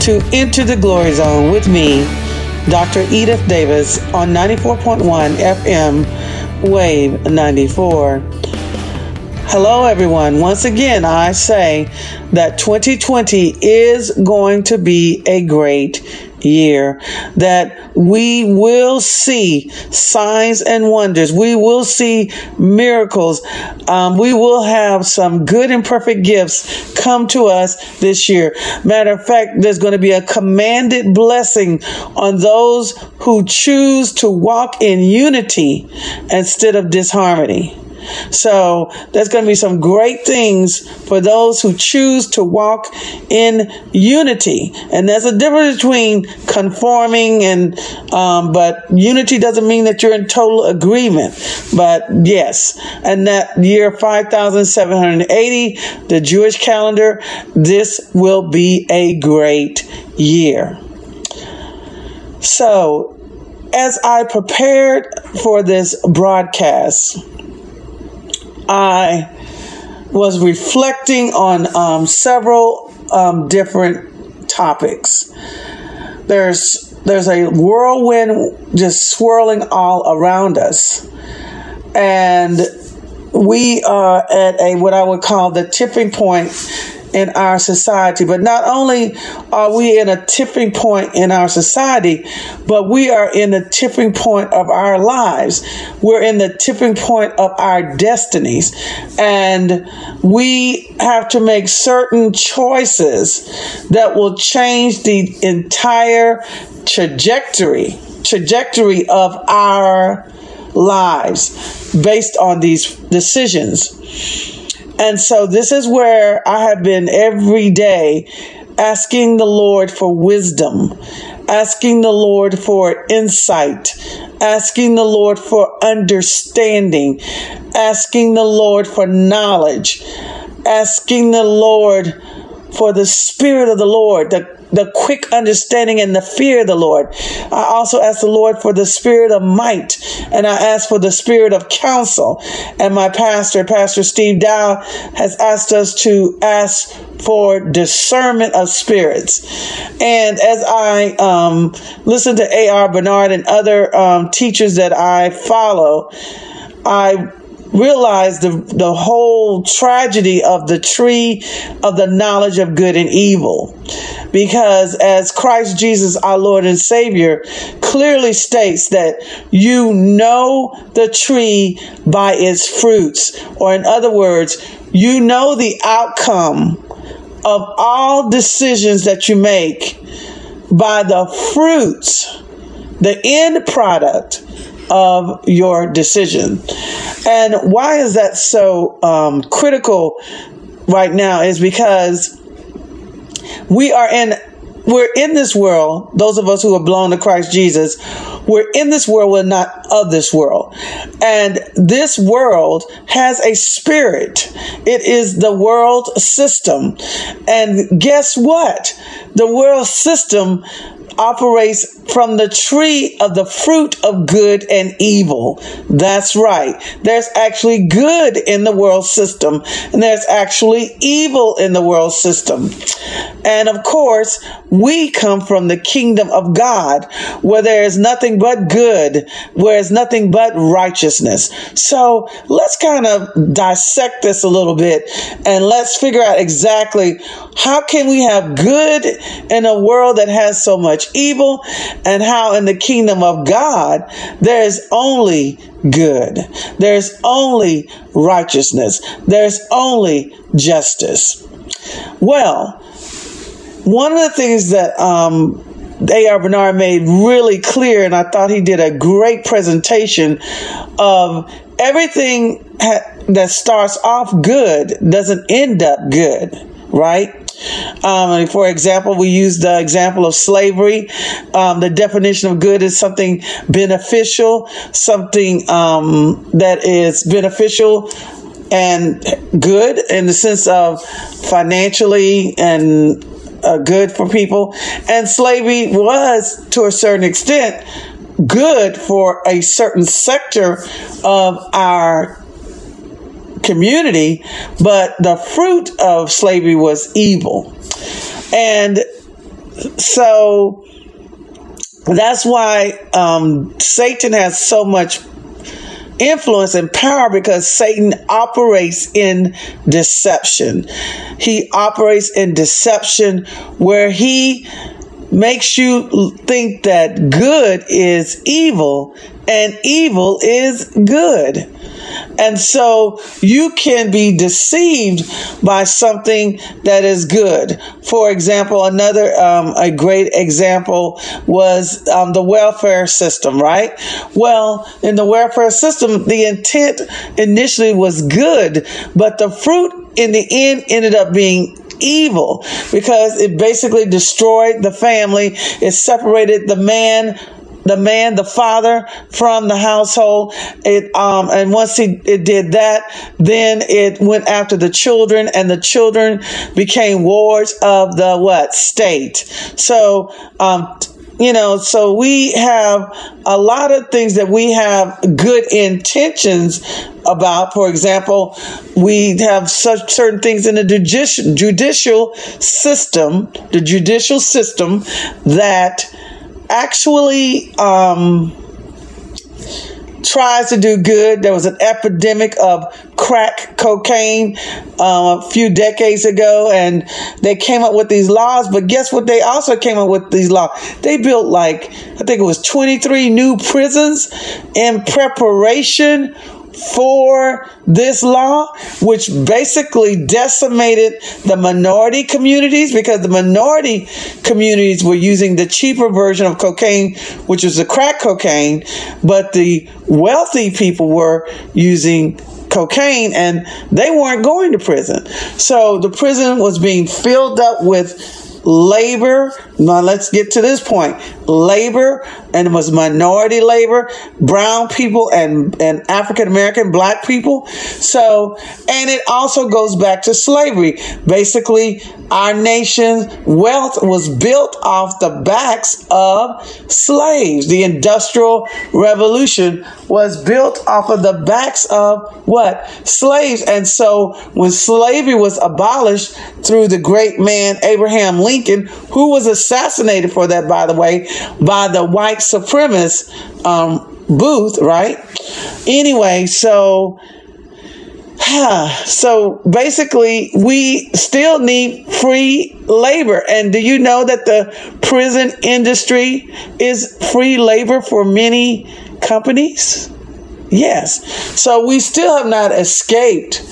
To Enter the Glory Zone with me, Dr. Edith Davis, on 94.1 FM, Wave 94. Hello, everyone. Once again, I say that 2020 is going to be a great year that we will see signs and wonders. We will see miracles. Um, we will have some good and perfect gifts come to us this year. Matter of fact, there's going to be a commanded blessing on those who choose to walk in unity instead of disharmony. So there's going to be some great things for those who choose to walk in unity. And there's a difference between conforming and, um, but unity doesn't mean that you're in total agreement. But yes, and that year 5780, the Jewish calendar, this will be a great year. So, as I prepared for this broadcast, I was reflecting on um, several um, different topics. There's there's a whirlwind just swirling all around us, and we are at a what I would call the tipping point in our society. But not only are we in a tipping point in our society, but we are in the tipping point of our lives. We're in the tipping point of our destinies. And we have to make certain choices that will change the entire trajectory trajectory of our lives based on these decisions. And so this is where I have been every day asking the Lord for wisdom, asking the Lord for insight, asking the Lord for understanding, asking the Lord for knowledge, asking the Lord for the Spirit of the Lord, the the quick understanding and the fear of the Lord. I also ask the Lord for the spirit of might and I ask for the spirit of counsel. And my pastor, Pastor Steve Dow, has asked us to ask for discernment of spirits. And as I um, listen to A.R. Bernard and other um, teachers that I follow, I realize the, the whole tragedy of the tree of the knowledge of good and evil. Because as Christ Jesus, our Lord and Savior, clearly states that you know the tree by its fruits, or in other words, you know the outcome of all decisions that you make by the fruits, the end product of your decision. And why is that so um, critical right now? Is because we are in we're in this world, those of us who are blown to Christ Jesus, we're in this world, we're not of this world. And this world has a spirit. It is the world system. And guess what? The world system operates from the tree of the fruit of good and evil. That's right. There's actually good in the world system, and there's actually evil in the world system. And of course, we come from the kingdom of God, where there is nothing but good, where there's nothing but righteousness. So let's kind of dissect this a little bit and let's figure out exactly how can we have good in a world that has so much evil and how in the kingdom of God there's only good. There's only righteousness. There's only justice. Well, one of the things that um, A.R. Bernard made really clear, and I thought he did a great presentation of everything ha- that starts off good doesn't end up good, right? Um, for example, we use the example of slavery. Um, the definition of good is something beneficial, something um, that is beneficial and good in the sense of financially and uh, good for people. And slavery was, to a certain extent, good for a certain sector of our community, but the fruit of slavery was evil. And so that's why um, Satan has so much influence and power because Satan operates in deception. He operates in deception where he makes you think that good is evil and evil is good. And so you can be deceived by something that is good. For example, another, um, a great example was um, the welfare system, right? Well, in the welfare system, the intent initially was good, but the fruit in the end ended up being evil because it basically destroyed the family. It separated the man the man, the father from the household. It um and once he it did that, then it went after the children, and the children became wards of the what state. So um you know, so we have a lot of things that we have good intentions about. For example, we have such certain things in the judicial, judicial system, the judicial system that actually um, tries to do good. There was an epidemic of crack cocaine uh, a few decades ago, and they came up with these laws. But guess what? They also came up with these laws. They built like I think it was 23 new prisons in preparation for this law, which basically decimated the minority communities because the minority communities were using the cheaper version of cocaine, which was the crack cocaine, but the wealthy people were using cocaine and they weren't going to prison. So the prison was being filled up with labor. Now let's get to this point. Labor, and it was minority labor, brown people and, and African American black people. So, and it also goes back to slavery. Basically, our nation's wealth was built off the backs of slaves. The Industrial Revolution was built off of the backs of what? Slaves. And so when slavery was abolished through the great man Abraham Lincoln, who was assassinated for that, by the way, by the white supremacist um, Booth, right? Anyway, so so basically, we still need free labor. And do you know that the prison industry is free labor for many companies? Yes. So we still have not escaped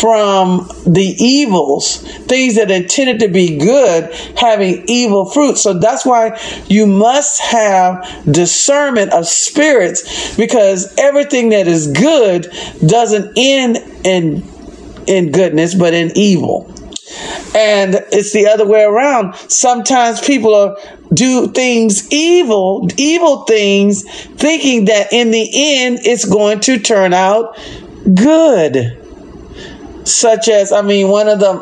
from the evils, things that intended to be good, having evil fruit. So that's why you must have discernment of spirits because everything that is good doesn't end in in goodness, but in evil. And it's the other way around. Sometimes people are do things evil, evil things, thinking that in the end it's going to turn out good such as I mean one of the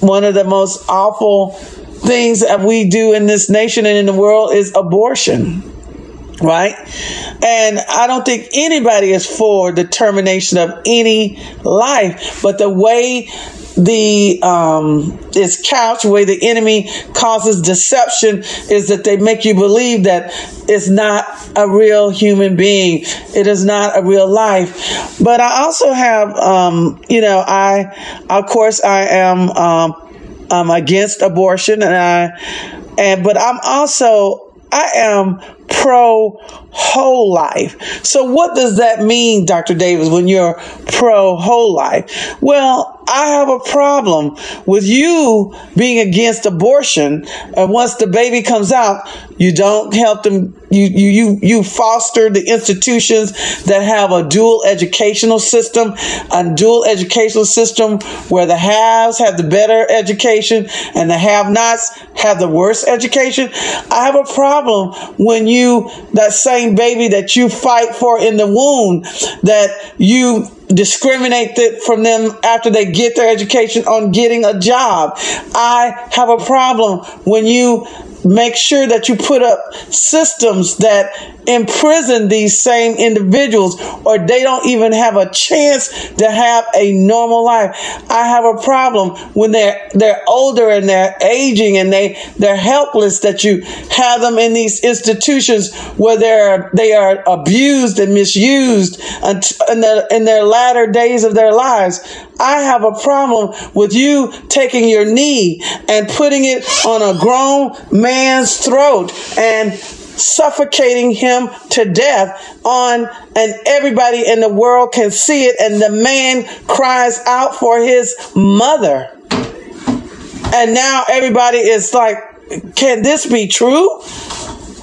one of the most awful things that we do in this nation and in the world is abortion right? And I don't think anybody is for the termination of any life, but the way the um, is couched, way the enemy causes deception is that they make you believe that it's not a real human being. It is not a real life. But I also have, um, you know, I, of course, I am, um, I'm against abortion, and I, and but I'm also I am pro whole life. So, what does that mean, Dr. Davis, when you're pro whole life? Well, I have a problem with you being against abortion. And once the baby comes out, you don't help them. You, you, you, you foster the institutions that have a dual educational system, a dual educational system where the haves have the better education and the have nots have the worst education. I have a problem when you, that same baby that you fight for in the womb, that you discriminate from them after they get their education on getting a job. I have a problem when you make sure that you put up systems that imprison these same individuals or they don't even have a chance to have a normal life. I have a problem when they're they're older and they're aging and they they're helpless that you have them in these institutions where they're they are abused and misused in their in their latter days of their lives. I have a problem with you taking your knee and putting it on a grown man's throat and suffocating him to death on and everybody in the world can see it and the man cries out for his mother. And now everybody is like can this be true?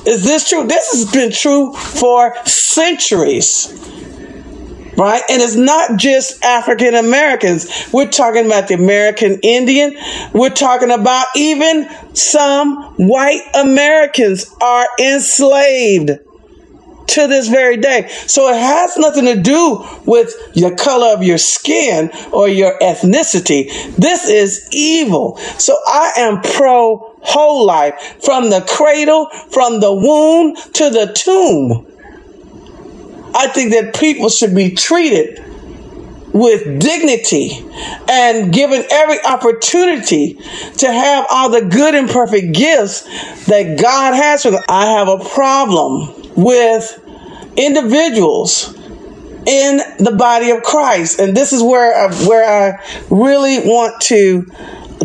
Is this true? This has been true for centuries right? And it's not just African Americans. We're talking about the American Indian. We're talking about even some white Americans are enslaved to this very day. So it has nothing to do with the color of your skin or your ethnicity. This is evil. So I am pro whole life from the cradle, from the womb to the tomb. I think that people should be treated with dignity and given every opportunity to have all the good and perfect gifts that God has for them. I have a problem with individuals in the body of Christ. And this is where I, where I really want to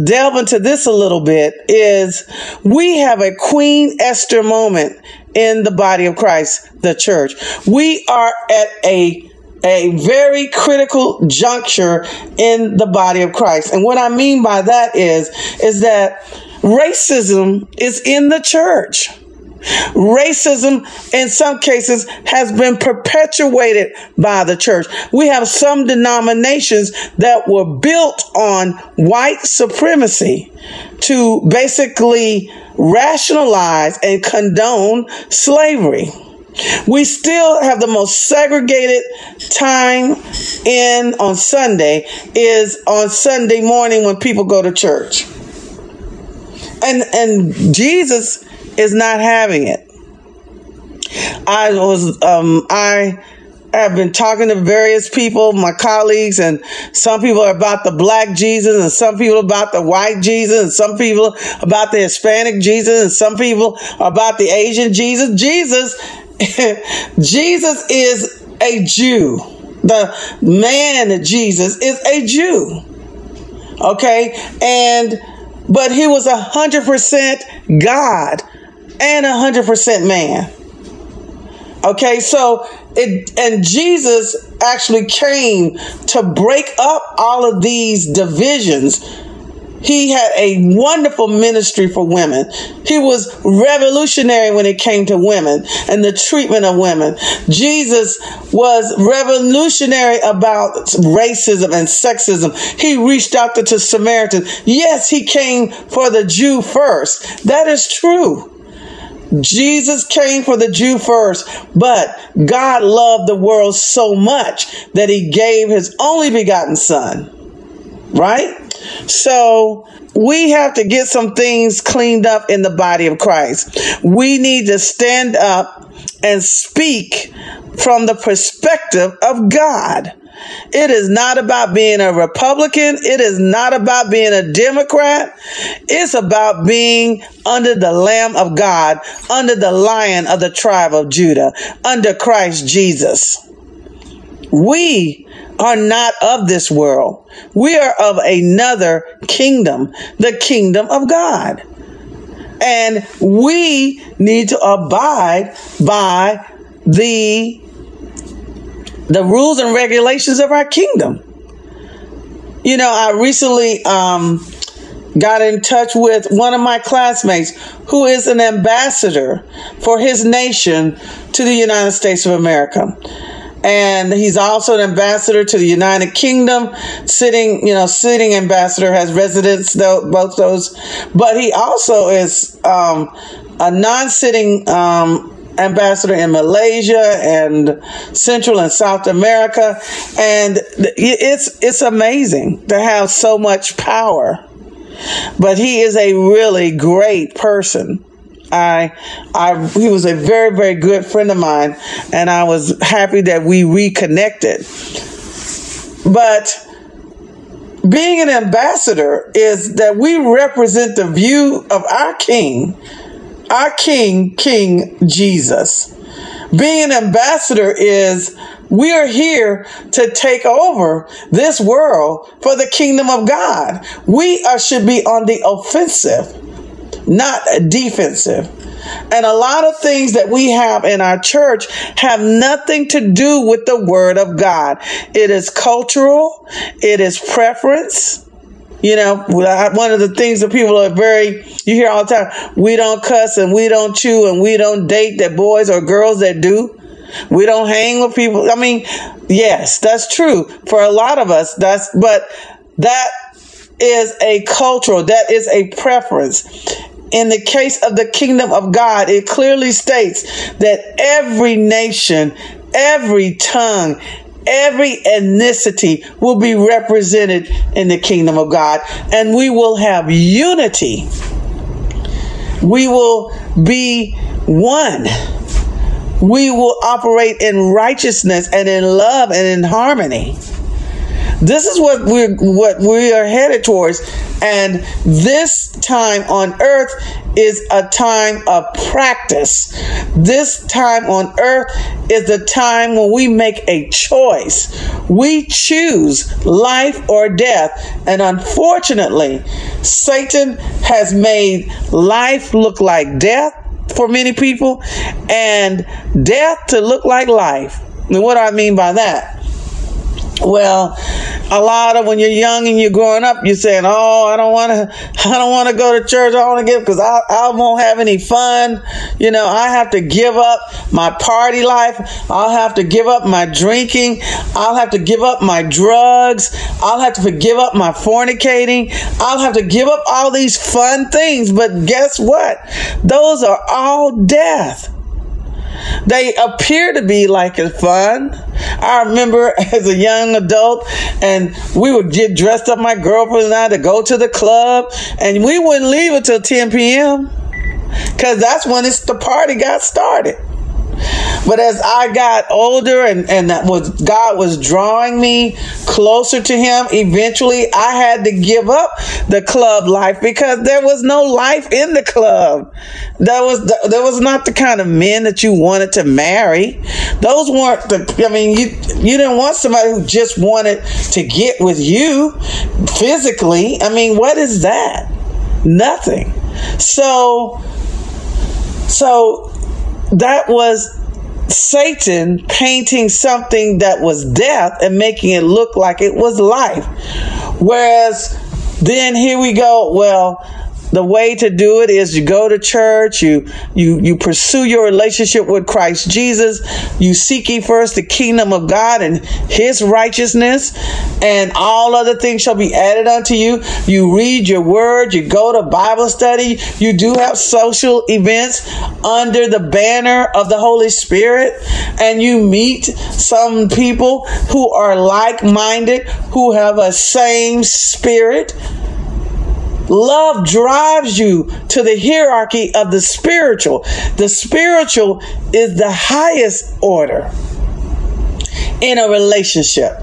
delve into this a little bit is we have a Queen Esther moment in the body of Christ, the church. We are at a a very critical juncture in the body of Christ. And what I mean by that is is that racism is in the church. Racism, in some cases, has been perpetuated by the church. We have some denominations that were built on white supremacy to basically rationalize and condone slavery. We still have the most segregated time in on Sunday is on Sunday morning when people go to church. And and Jesus is not having it. I was um I have been talking to various people, my colleagues, and some people are about the black Jesus, and some people about the white Jesus, and some people about the Hispanic Jesus, and some people about the Asian Jesus. Jesus, Jesus is a Jew. The man Jesus is a Jew. Okay, and but he was a hundred percent God and a hundred percent man. Okay, so it and Jesus actually came to break up all of these divisions. He had a wonderful ministry for women. He was revolutionary when it came to women and the treatment of women. Jesus was revolutionary about racism and sexism. He reached out to, to Samaritans. Yes, he came for the Jew first. That is true. Jesus came for the Jew first, but God loved the world so much that he gave his only begotten son. Right? So we have to get some things cleaned up in the body of Christ. We need to stand up and speak from the perspective of God. It is not about being a Republican. It is not about being a Democrat. It's about being under the Lamb of God, under the Lion of the tribe of Judah, under Christ Jesus. We are not of this world. We are of another kingdom, the kingdom of God. And we need to abide by the the rules and regulations of our kingdom. You know, I recently um, got in touch with one of my classmates who is an ambassador for his nation to the United States of America. And he's also an ambassador to the United Kingdom, sitting, you know, sitting ambassador has residence, though, both those. But he also is um, a non-sitting um, ambassador in Malaysia and Central and South America, and it's it's amazing to have so much power. But he is a really great person. I, I, he was a very, very good friend of mine, and I was happy that we reconnected. But being an ambassador is that we represent the view of our King, our King, King Jesus. Being an ambassador is we are here to take over this world for the kingdom of God. We are, should be on the offensive not defensive. And a lot of things that we have in our church have nothing to do with the word of God. It is cultural. It is preference. You know, one of the things that people are very, you hear all the time, we don't cuss and we don't chew and we don't date that boys or girls that do. We don't hang with people. I mean, yes, that's true for a lot of us. That's, but that is a cultural, that is a preference in the case of the kingdom of God, it clearly states that every nation, every tongue, every ethnicity will be represented in the kingdom of God, and we will have unity. We will be one. We will operate in righteousness and in love and in harmony. This is what we're what we are headed towards. And this time on earth is a time of practice. This time on earth is the time when we make a choice. We choose life or death. And unfortunately, Satan has made life look like death for many people and death to look like life. And what do I mean by that? Well, a lot of when you're young and you're growing up, you're saying, "Oh, I don't want to, I don't want to go to church. I want to give because I, I won't have any fun. You know, I have to give up my party life. I'll have to give up my drinking. I'll have to give up my drugs. I'll have to give up my fornicating. I'll have to give up all these fun things. But guess what? Those are all death. They appear to be like it's fun. I remember as a young adult, and we would get dressed up, my girlfriend and I, to go to the club, and we wouldn't leave until 10 p.m. because that's when it's the party got started. But as I got older and, and that was God was drawing me closer to him, eventually I had to give up the club life because there was no life in the club. That was the, there was not the kind of men that you wanted to marry. Those weren't the I mean you you didn't want somebody who just wanted to get with you physically. I mean, what is that? Nothing. So so that was Satan painting something that was death and making it look like it was life. Whereas then here we go, well, the way to do it is you go to church, you you you pursue your relationship with Christ Jesus, you seek ye first the kingdom of God and his righteousness, and all other things shall be added unto you. You read your word, you go to Bible study, you do have social events under the banner of the Holy Spirit, and you meet some people who are like-minded, who have a same spirit Love drives you to the hierarchy of the spiritual. The spiritual is the highest order in a relationship.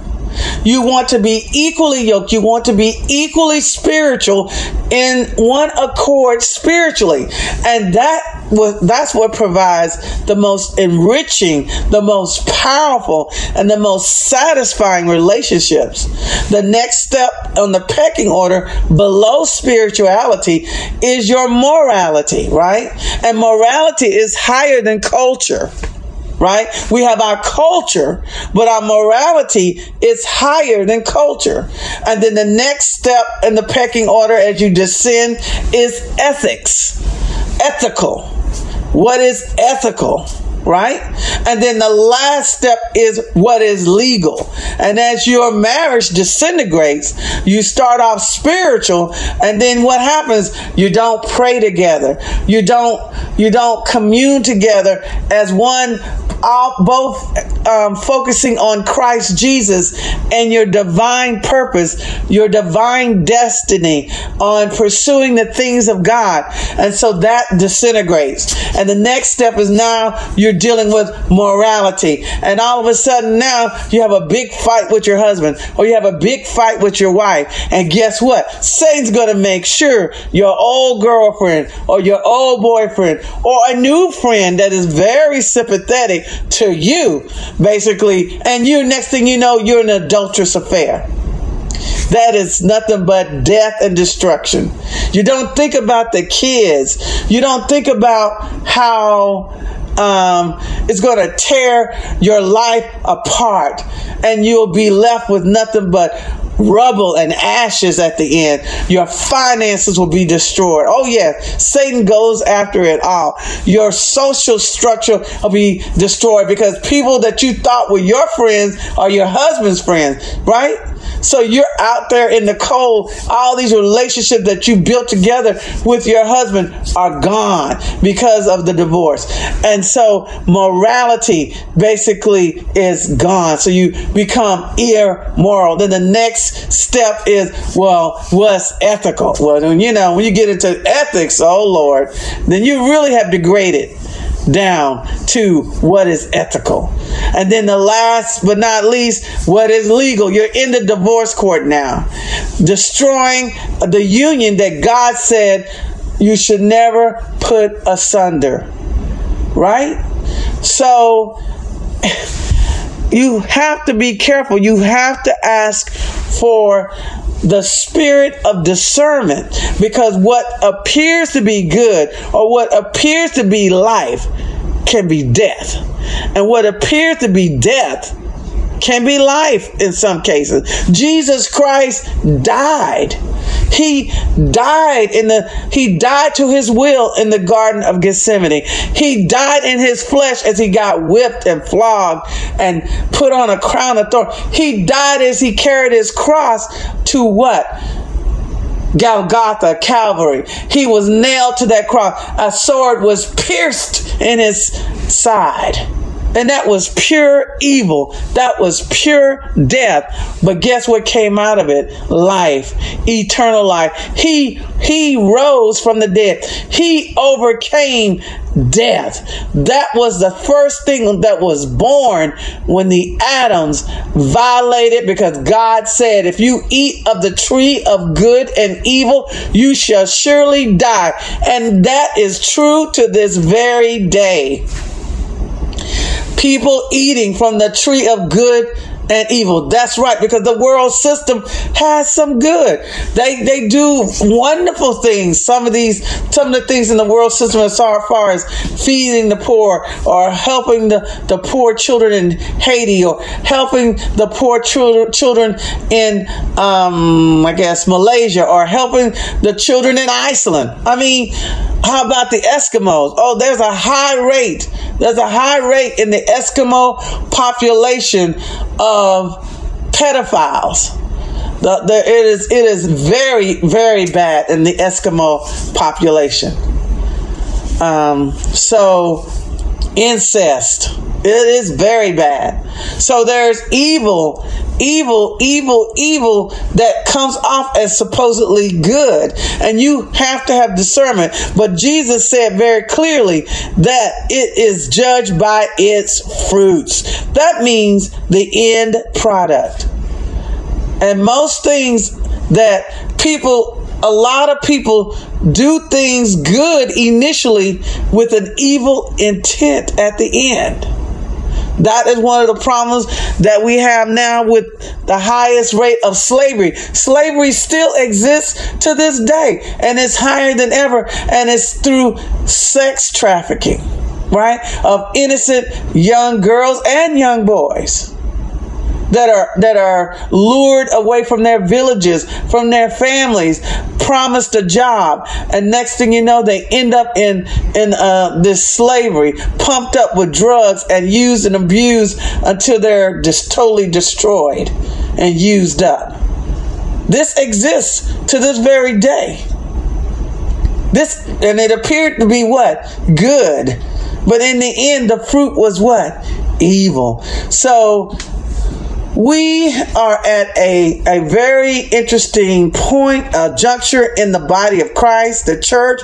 You want to be equally yoked. You want to be equally spiritual in one accord spiritually. And that that's what provides the most enriching, the most powerful, and the most satisfying relationships. The next step on the pecking order below spirituality is your morality, right? And morality is higher than culture right? We have our culture, but our morality is higher than culture. And then the next step in the pecking order as you descend is ethics, ethical. What is ethical? Right? And then the last step is what is legal. And as your marriage disintegrates, you start off spiritual, and then what happens? You don't pray together. You don't you don't commune together as one all both um, focusing on Christ Jesus and your divine purpose, your divine destiny on pursuing the things of God. And so that disintegrates. And the next step is now you're dealing with morality. And all of a sudden now you have a big fight with your husband or you have a big fight with your wife. And guess what? Satan's going to make sure your old girlfriend or your old boyfriend or a new friend that is very sympathetic to you, basically, and you next thing you know, you're an adulterous affair. That is nothing but death and destruction. You don't think about the kids. You don't think about how um, it's going to tear your life apart and you'll be left with nothing but rubble and ashes at the end. Your finances will be destroyed. Oh, yeah, Satan goes after it all. Your social structure will be destroyed because people that you thought were your friends are your husband's friends, right? So you're out there in the cold. All these relationships that you built together with your husband are gone because of the divorce. And so morality basically is gone. So you become immoral. Then the next step is, well, what's ethical? Well, you know, when you get into ethics, oh Lord, then you really have degraded down to what is ethical. And then the last but not least, what is legal. You're in the divorce court now, destroying the union that God said you should never put asunder. Right? So you have to be careful. You have to ask for the spirit of discernment because what appears to be good or what appears to be life can be death. And what appears to be death can be life in some cases. Jesus Christ died. He died in the he died to his will in the garden of Gethsemane. He died in his flesh as he got whipped and flogged and put on a crown of thorns. He died as he carried his cross to what? Golgotha, Calvary. He was nailed to that cross. A sword was pierced in his side. And that was pure evil. That was pure death. But guess what came out of it? Life, eternal life. He he rose from the dead. He overcame death. That was the first thing that was born when the Adams violated because God said, if you eat of the tree of good and evil, you shall surely die. And that is true to this very day people eating from the tree of good and evil. That's right, because the world system has some good. They they do wonderful things. Some of these, some of the things in the world system as far as feeding the poor or helping the, the poor children in Haiti or helping the poor children children in um, I guess Malaysia or helping the children in Iceland. I mean, how about the Eskimos? Oh, there's a high rate. There's a high rate in the Eskimo population of pedophiles. The, the, it is it is very very bad in the Eskimo population. Um, so incest it is very bad. So there's evil, evil, evil, evil that comes off as supposedly good. And you have to have discernment. But Jesus said very clearly that it is judged by its fruits. That means the end product. And most things that people a lot of people do things good initially with an evil intent at the end. That is one of the problems that we have now with the highest rate of slavery. Slavery still exists to this day and it's higher than ever, and it's through sex trafficking, right? Of innocent young girls and young boys. That are that are lured away from their villages, from their families, promised a job, and next thing you know, they end up in in uh, this slavery, pumped up with drugs and used and abused until they're just totally destroyed and used up. This exists to this very day. This and it appeared to be what good, but in the end, the fruit was what evil. So we are at a, a very interesting point, a juncture in the body of Christ, the church.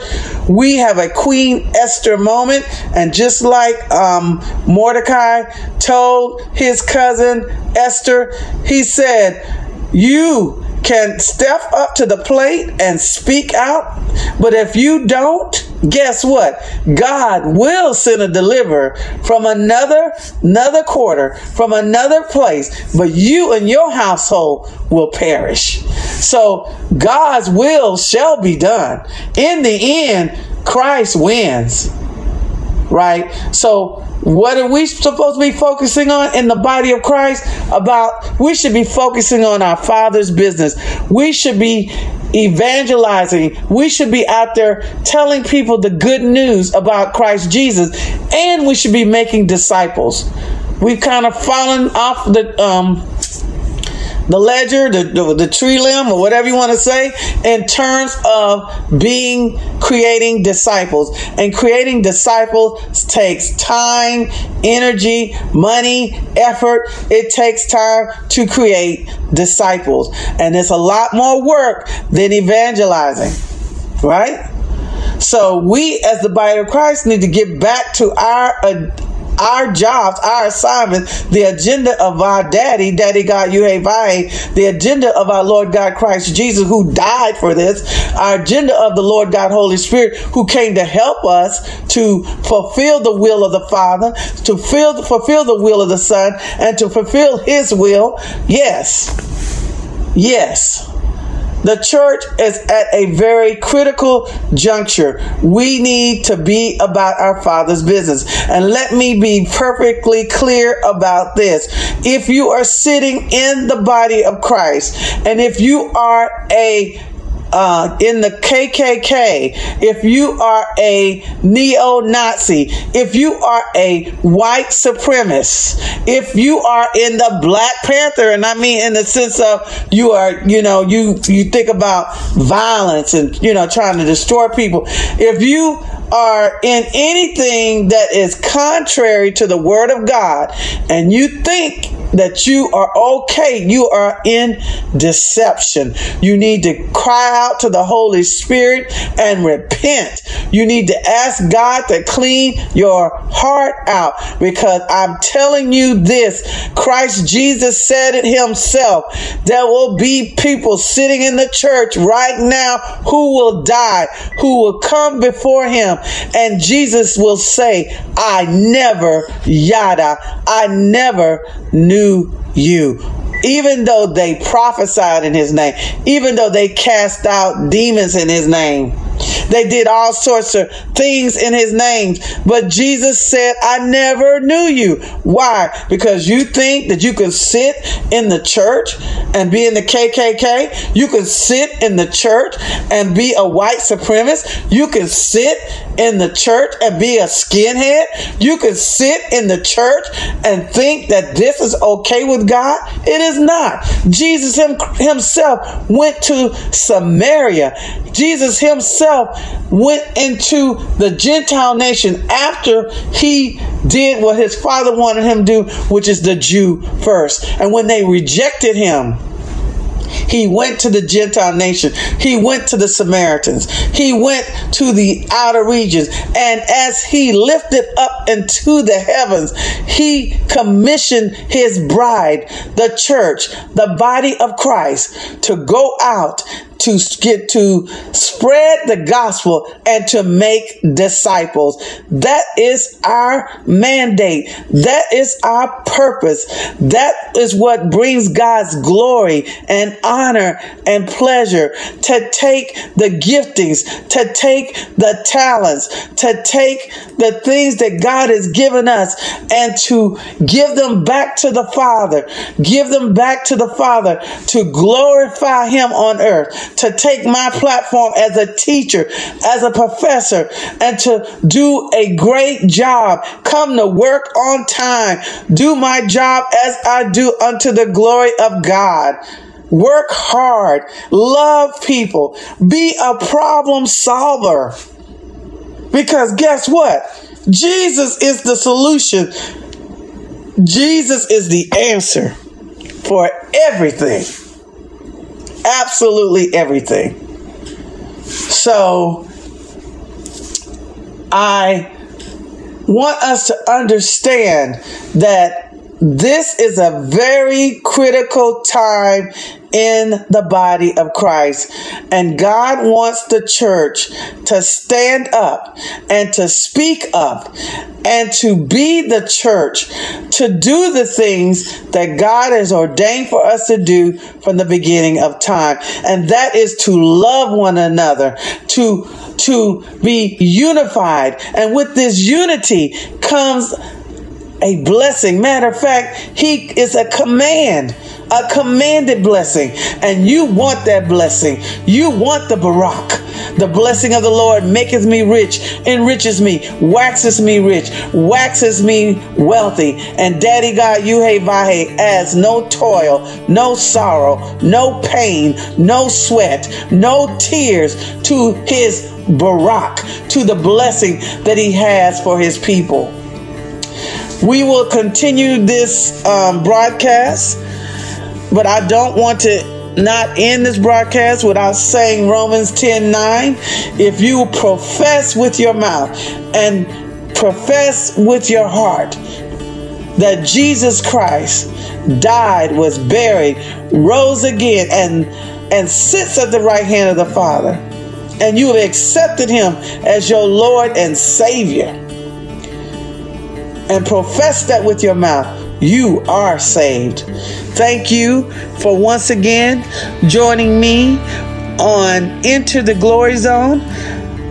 We have a Queen Esther moment, and just like um, Mordecai told his cousin Esther, he said, You can step up to the plate and speak out. But if you don't, guess what? God will send a deliverer from another another quarter, from another place, but you and your household will perish. So God's will shall be done. In the end, Christ wins. Right? So what are we supposed to be focusing on in the body of Christ? About we should be focusing on our Father's business. We should be evangelizing. We should be out there telling people the good news about Christ Jesus, and we should be making disciples. We've kind of fallen off the um, the ledger, the, the, the, tree limb, or whatever you want to say, in terms of being creating disciples. And creating disciples takes time, energy, money, effort. It takes time to create disciples. And it's a lot more work than evangelizing, right? So we, as the body of Christ, need to get back to our our jobs, our assignments, the agenda of our daddy, Daddy God Yuhevai, the agenda of our Lord God Christ Jesus, who died for this, our agenda of the Lord God Holy Spirit, who came to help us to fulfill the will of the Father, to fill, fulfill the will of the Son, and to fulfill His will. Yes. Yes. The church is at a very critical juncture. We need to be about our Father's business. And let me be perfectly clear about this. If you are sitting in the body of Christ, and if you are a uh, in the KKK, if you are a neo Nazi, if you are a white supremacist, if you are in the Black Panther, and I mean in the sense of you are, you know, you you think about violence and you know trying to destroy people. If you are in anything that is contrary to the word of God and you think that you are okay, you are in deception. You need to cry out to the Holy Spirit and repent. You need to ask God to clean your heart out because I'm telling you this Christ Jesus said it himself. There will be people sitting in the church right now who will die, who will come before him and Jesus will say, I never, yada, I never knew you even though they prophesied in his name, even though they cast out demons in his name. They did all sorts of things in his name. But Jesus said, I never knew you. Why? Because you think that you can sit in the church and be in the KKK. You can sit in the church and be a white supremacist. You can sit in the church and be a skinhead. You can sit in the church and think that this is okay with God. It is not. Jesus him, himself went to Samaria. Jesus himself went into the Gentile nation after he did what his father wanted him to do, which is the Jew first. And when they rejected him, he went to the Gentile nation. He went to the Samaritans. He went to the outer regions. And as he lifted up into the heavens, he commissioned his bride, the church, the body of Christ, to go out to get to spread the gospel and to make disciples. That is our mandate. That is our purpose. That is what brings God's glory and honor and pleasure to take the giftings, to take the talents, to take the things that God has given us and to give them back to the Father. Give them back to the Father to glorify Him on earth to take my platform as a teacher, as a professor, and to do a great job. Come to work on time. Do my job as I do unto the glory of God. Work hard. Love people. Be a problem solver. Because guess what? Jesus is the solution. Jesus is the answer for everything absolutely everything. So I want us to understand that this is a very critical time in the body of Christ. And God wants the church to stand up and to speak up and to be the church to do the things that God has ordained for us to do from the beginning of time. And that is to love one another, to to be unified. And with this unity comes a blessing. Matter of fact, he is a command a commanded blessing, and you want that blessing. You want the Barak. The blessing of the Lord maketh me rich, enriches me, waxes me rich, waxes me wealthy. And Daddy God, you hey vahe adds no toil, no sorrow, no pain, no sweat, no tears to his Barak, to the blessing that he has for his people. We will continue this um, broadcast but I don't want to not end this broadcast without saying Romans 10 9. If you profess with your mouth and profess with your heart that Jesus Christ died, was buried, rose again, and and sits at the right hand of the Father, and you have accepted him as your Lord and Savior, and profess that with your mouth, you are saved. Thank you for once again joining me on Enter the Glory Zone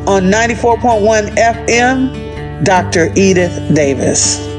on 94.1 FM, Dr. Edith Davis.